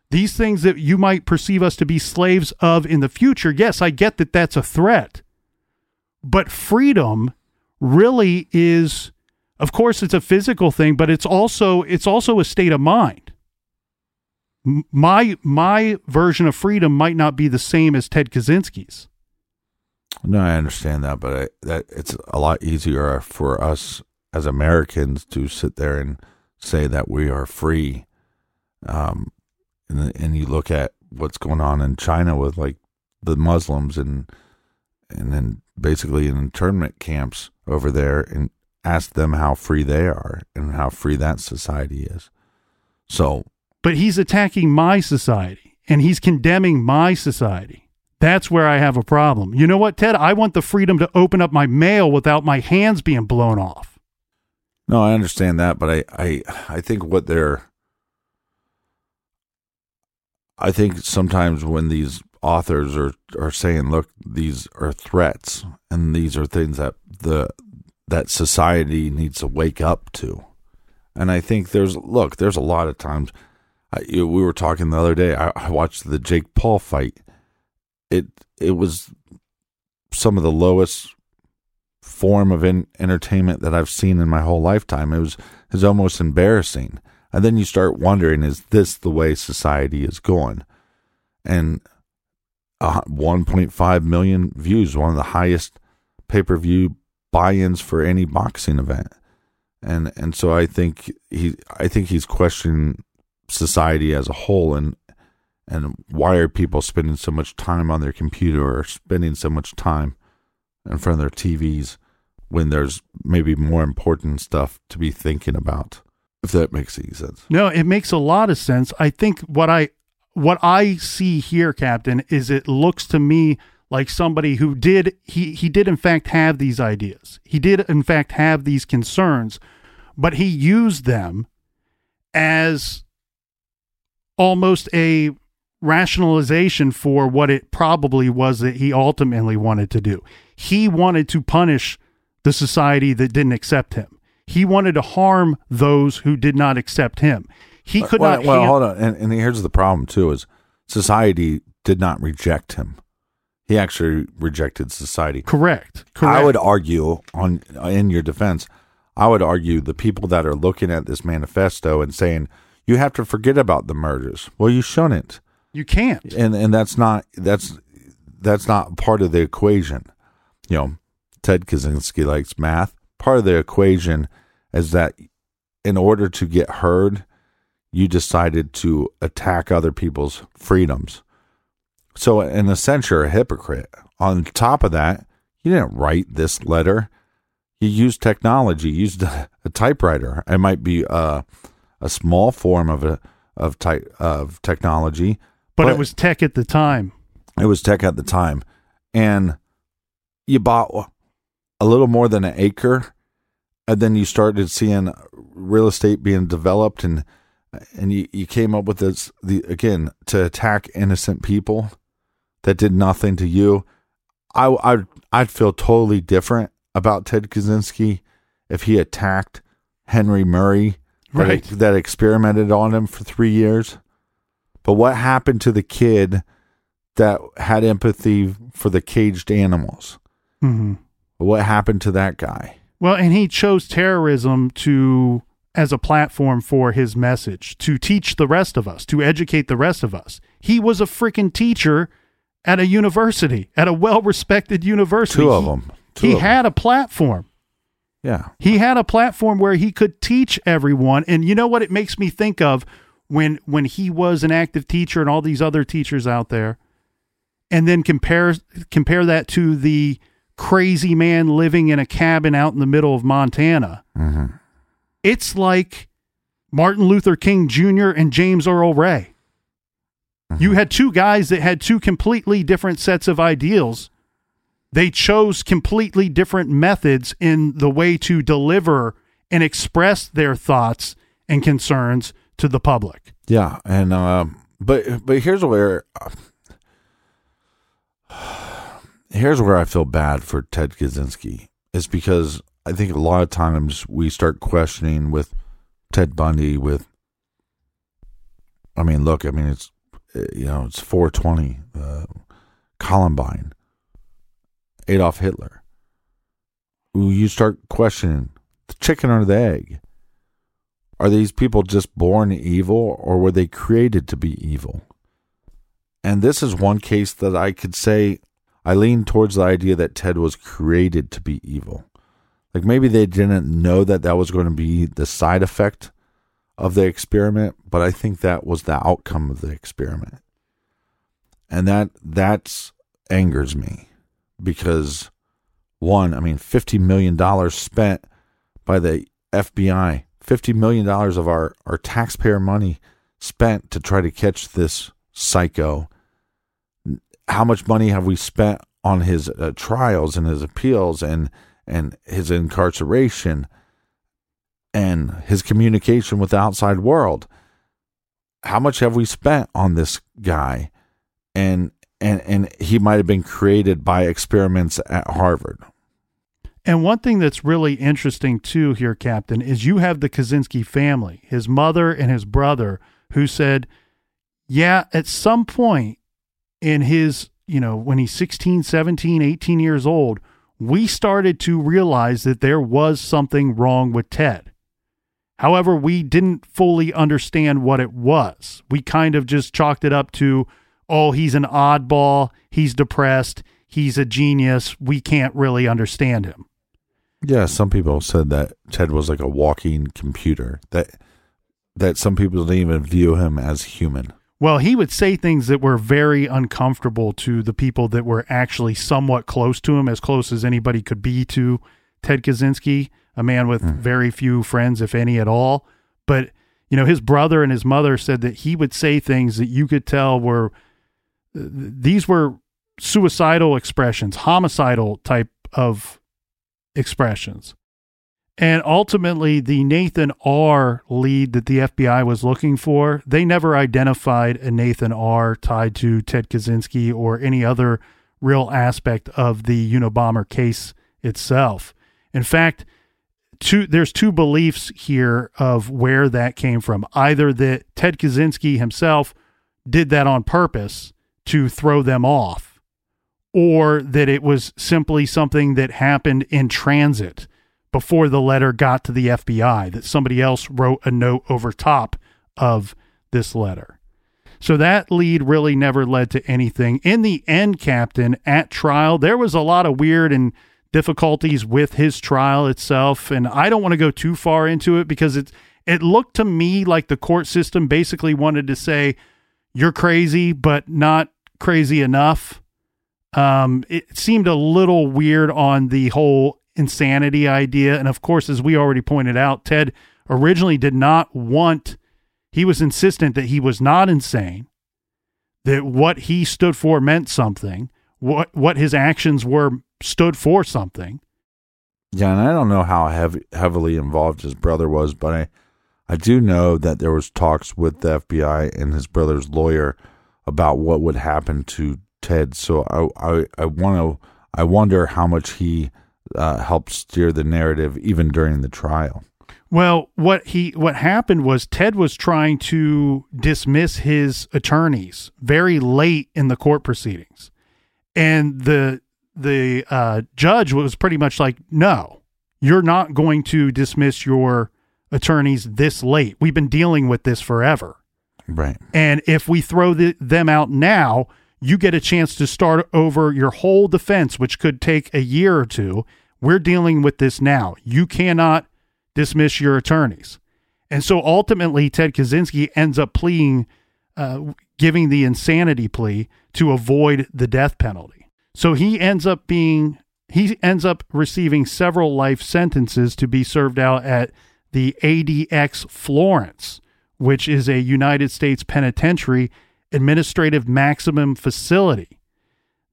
These things that you might perceive us to be slaves of in the future, yes, I get that that's a threat. But freedom really is of course it's a physical thing, but it's also it's also a state of mind. My my version of freedom might not be the same as Ted Kaczynski's. No, I understand that, but I, that it's a lot easier for us as Americans to sit there and say that we are free. Um, and and you look at what's going on in China with like the Muslims and and then basically in internment camps over there and ask them how free they are and how free that society is. So But he's attacking my society and he's condemning my society. That's where I have a problem. You know what, Ted? I want the freedom to open up my mail without my hands being blown off. No, I understand that, but I, I, I think what they're, I think sometimes when these authors are are saying, "Look, these are threats, and these are things that the that society needs to wake up to," and I think there's look, there's a lot of times. I, we were talking the other day. I, I watched the Jake Paul fight. It it was some of the lowest form of in, entertainment that I've seen in my whole lifetime. It was is almost embarrassing. And then you start wondering, is this the way society is going? And uh, 1.5 million views, one of the highest pay per view buy-ins for any boxing event. And and so I think he I think he's questioning society as a whole and and why are people spending so much time on their computer or spending so much time in front of their TVs when there's maybe more important stuff to be thinking about if that makes any sense No, it makes a lot of sense. I think what I what I see here, Captain, is it looks to me like somebody who did he he did in fact have these ideas. He did in fact have these concerns, but he used them as almost a rationalization for what it probably was that he ultimately wanted to do. He wanted to punish the society that didn't accept him. He wanted to harm those who did not accept him. He could well, not. well han- hold on and, and here's the problem too is society did not reject him he actually rejected society Correct. Correct. I would argue on in your defense, I would argue the people that are looking at this manifesto and saying you have to forget about the murders. Well, you shouldn't, You can't. and and that's not that's that's not part of the equation. You know, Ted Kaczynski likes math. Part of the equation is that in order to get heard, you decided to attack other people's freedoms. So, in a sense, you're a hypocrite. On top of that, you didn't write this letter. You used technology, you used a, *laughs* a typewriter. It might be a, a small form of a of type of technology, But, it was tech at the time. it was tech at the time, and you bought a little more than an acre, and then you started seeing real estate being developed, and and you, you came up with this the again to attack innocent people that did nothing to you. I I I'd feel totally different about Ted Kaczynski if he attacked Henry Murray Right. that experimented on him for three years. But what happened to the kid that had empathy for the caged animals? hmm What happened to that guy? Well, and he chose terrorism to as a platform for his message to teach the rest of us, to educate the rest of us. He was a freaking teacher at a university, at a well-respected university. Two of He- them. Two he of had a platform. Yeah. He had a platform where he could teach everyone. And you know what it makes me think of when when he was an active teacher and all these other teachers out there. And then compare compare that to the crazy man living in a cabin out in the middle of Montana. Mm-hmm. It's like Martin Luther King Jr. and James Earl Ray. You mm-hmm. had two guys that had two completely different sets of ideals they chose completely different methods in the way to deliver and express their thoughts and concerns to the public. Yeah, and um, but but here's where *sighs* here's where I feel bad for Ted Kaczynski is because I think a lot of times we start questioning with Ted Bundy with. I mean, look, I mean it's uh, you know it's 420, uh, Columbine, Adolf Hitler. You start questioning the chicken or the egg. Are these people just born evil or were they created to be evil? And this is one case that I could say I lean towards the idea that Ted was created to be evil. Like maybe they didn't know that that was going to be the side effect of the experiment, but I think that was the outcome of the experiment. And that that's angers me because one, I mean 50 million dollars spent by the FBI, $50 million of our, our taxpayer money spent to try to catch this psycho. How much money have we spent on his uh, trials and his appeals and, and his incarceration and his communication with the outside world? How much have we spent on this guy? And, and, and he might have been created by experiments at Harvard. And one thing that's really interesting too here, Captain, is you have the Kaczynski family, his mother and his brother, who said, yeah, at some point in his, you know, when he's 16, 17, 18 years old, we started to realize that there was something wrong with Ted. However, we didn't fully understand what it was. We kind of just chalked it up to, oh, he's an oddball, he's depressed, he's a genius, we can't really understand him. Yeah, some people said that Ted was like a walking computer. That that some people didn't even view him as human. Well, he would say things that were very uncomfortable to the people that were actually somewhat close to him, as close as anybody could be to Ted Kaczynski, a man with hmm. very few friends, if any at all. But, you know, his brother and his mother said that he would say things that you could tell were these were suicidal expressions, homicidal type of expressions. And ultimately, the Nathan R lead that the FBI was looking for, they never identified a Nathan R tied to Ted Kaczynski or any other real aspect of the Unabomber case itself. In fact, two there's two beliefs here of where that came from. Either that Ted Kaczynski himself did that on purpose to throw them off, or that it was simply something that happened in transit before the letter got to the FBI, that somebody else wrote a note over top of this letter. So that lead really never led to anything. In the end, Captain, at trial, there was a lot of weird and difficulties with his trial itself. And I don't want to go too far into it because it, it looked to me like the court system basically wanted to say, you're crazy, but not crazy enough. Um, it seemed a little weird on the whole insanity idea. And of course, as we already pointed out, Ted originally did not want, he was insistent that he was not insane, that what he stood for meant something, what, what his actions were stood for something. Yeah, and I don't know how heavy, heavily involved his brother was, but I, I do know that there was talks with the FBI and his brother's lawyer about what would happen to Ted. So I, I, I want to, I wonder how much he uh, helped steer the narrative even during the trial. Well, what he what happened was Ted was trying to dismiss his attorneys very late in the court proceedings, and the the uh, judge was pretty much like, "No, you're not going to dismiss your attorneys this late. We've been dealing with this forever, Right. and if we throw the, them out now, you get a chance to start over your whole defense, which could take a year or two. We're dealing with this now. You cannot dismiss your attorneys. And so ultimately, Ted Kaczynski ends up pleading, uh, giving the insanity plea to avoid the death penalty. So he ends up being, he ends up receiving several life sentences to be served out at the ADX Florence, which is a United States penitentiary administrative maximum facility.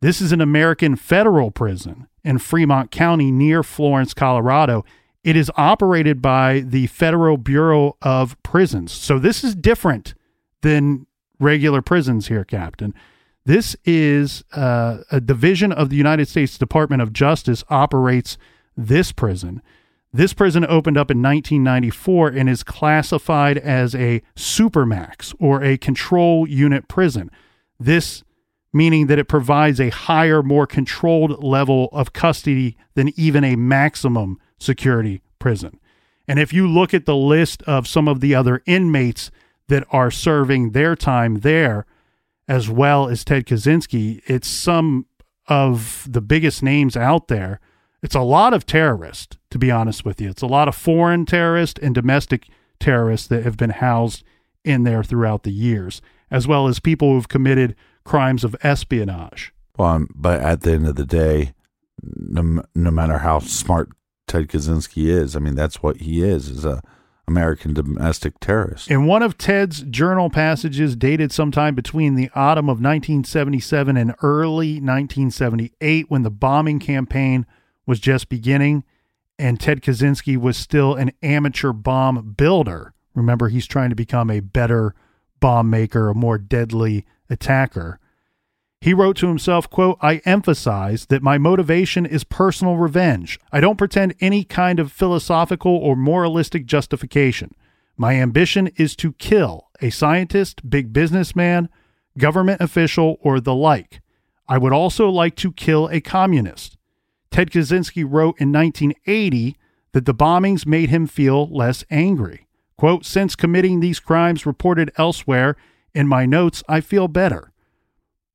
This is an American federal prison in Fremont County near Florence, Colorado. It is operated by the Federal Bureau of Prisons. So this is different than regular prisons here, Captain. This is uh, a division of the United States Department of Justice operates this prison. This prison opened up in 1994 and is classified as a supermax or a control unit prison. This meaning that it provides a higher, more controlled level of custody than even a maximum security prison. And if you look at the list of some of the other inmates that are serving their time there, as well as Ted Kaczynski, it's some of the biggest names out there it's a lot of terrorists, to be honest with you. It's a lot of foreign terrorists and domestic terrorists that have been housed in there throughout the years, as well as people who've committed crimes of espionage. Well, um, but at the end of the day, no, no matter how smart Ted Kaczynski is, I mean, that's what he is, is a American domestic terrorist. In one of Ted's journal passages dated sometime between the autumn of 1977 and early 1978, when the bombing campaign – was just beginning and Ted Kaczynski was still an amateur bomb builder. Remember, he's trying to become a better bomb maker, a more deadly attacker. He wrote to himself, quote, I emphasize that my motivation is personal revenge. I don't pretend any kind of philosophical or moralistic justification. My ambition is to kill a scientist, big businessman, government official, or the like. I would also like to kill a communist. Ted Kaczynski wrote in 1980 that the bombings made him feel less angry. Quote, since committing these crimes reported elsewhere in my notes, I feel better.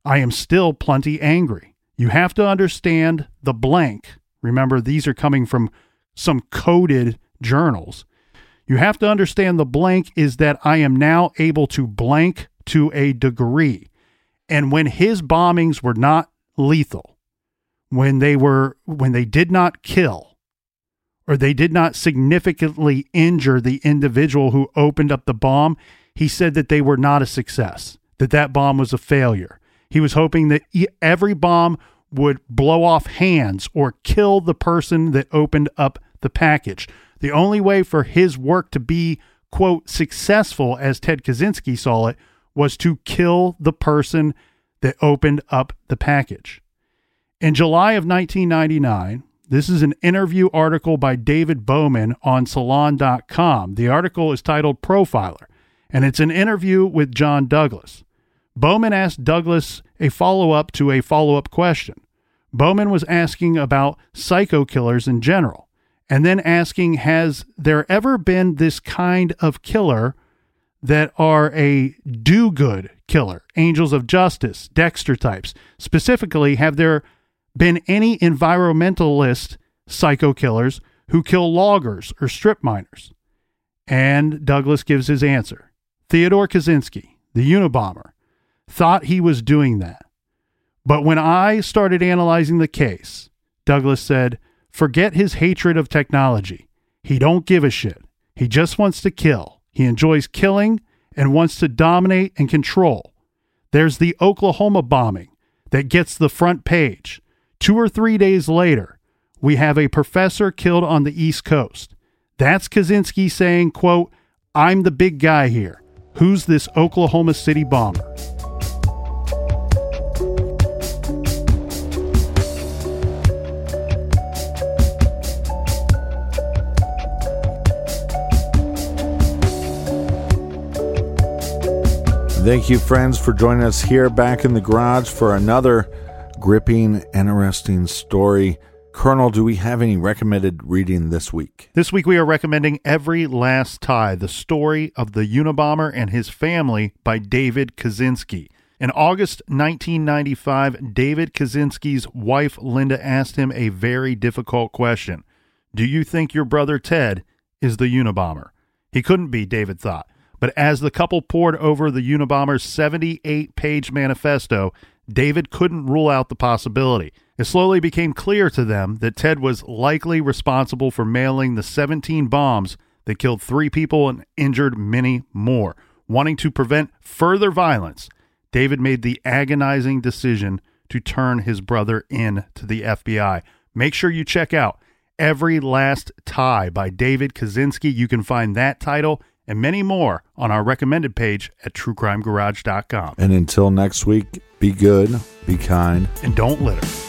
I am still plenty angry. You have to understand the blank. Remember, these are coming from some coded journals. You have to understand the blank is that I am now able to blank to a degree. And when his bombings were not lethal, when they were when they did not kill or they did not significantly injure the individual who opened up the bomb, he said that they were not a success, that that bomb was a failure. He was hoping that every bomb would blow off hands or kill the person that opened up the package. The only way for his work to be, quote, successful, as Ted Kaczynski saw it, was to kill the person that opened up the package. In July of 1999, this is an interview article by David Bowman on Salon.com. The article is titled Profiler, and it's an interview with John Douglas. Bowman asked Douglas a follow up to a follow up question. Bowman was asking about psycho killers in general, and then asking, Has there ever been this kind of killer that are a do good killer? Angels of Justice, Dexter types. Specifically, have there been any environmentalist psycho killers who kill loggers or strip miners? And Douglas gives his answer. Theodore Kaczynski, the Unabomber, thought he was doing that. But when I started analyzing the case, Douglas said, forget his hatred of technology. He don't give a shit. He just wants to kill. He enjoys killing and wants to dominate and control. There's the Oklahoma bombing that gets the front page. Two or three days later, we have a professor killed on the East Coast. That's Kaczynski saying, quote, I'm the big guy here. Who's this Oklahoma City bomber? Thank you, friends, for joining us here back in the garage for another gripping, interesting story. Colonel, do we have any recommended reading this week? This week we are recommending Every Last Tie, the story of the Unabomber and his family by David Kaczynski. In August 1995, David Kaczynski's wife Linda asked him a very difficult question Do you think your brother Ted is the Unabomber? He couldn't be, David thought. But as the couple pored over the Unabomber's 78 page manifesto, David couldn't rule out the possibility. It slowly became clear to them that Ted was likely responsible for mailing the 17 bombs that killed three people and injured many more. Wanting to prevent further violence, David made the agonizing decision to turn his brother in to the FBI. Make sure you check out Every Last Tie by David Kaczynski. You can find that title and many more on our recommended page at truecrimegarage.com. And until next week, be good, be kind, and don't litter.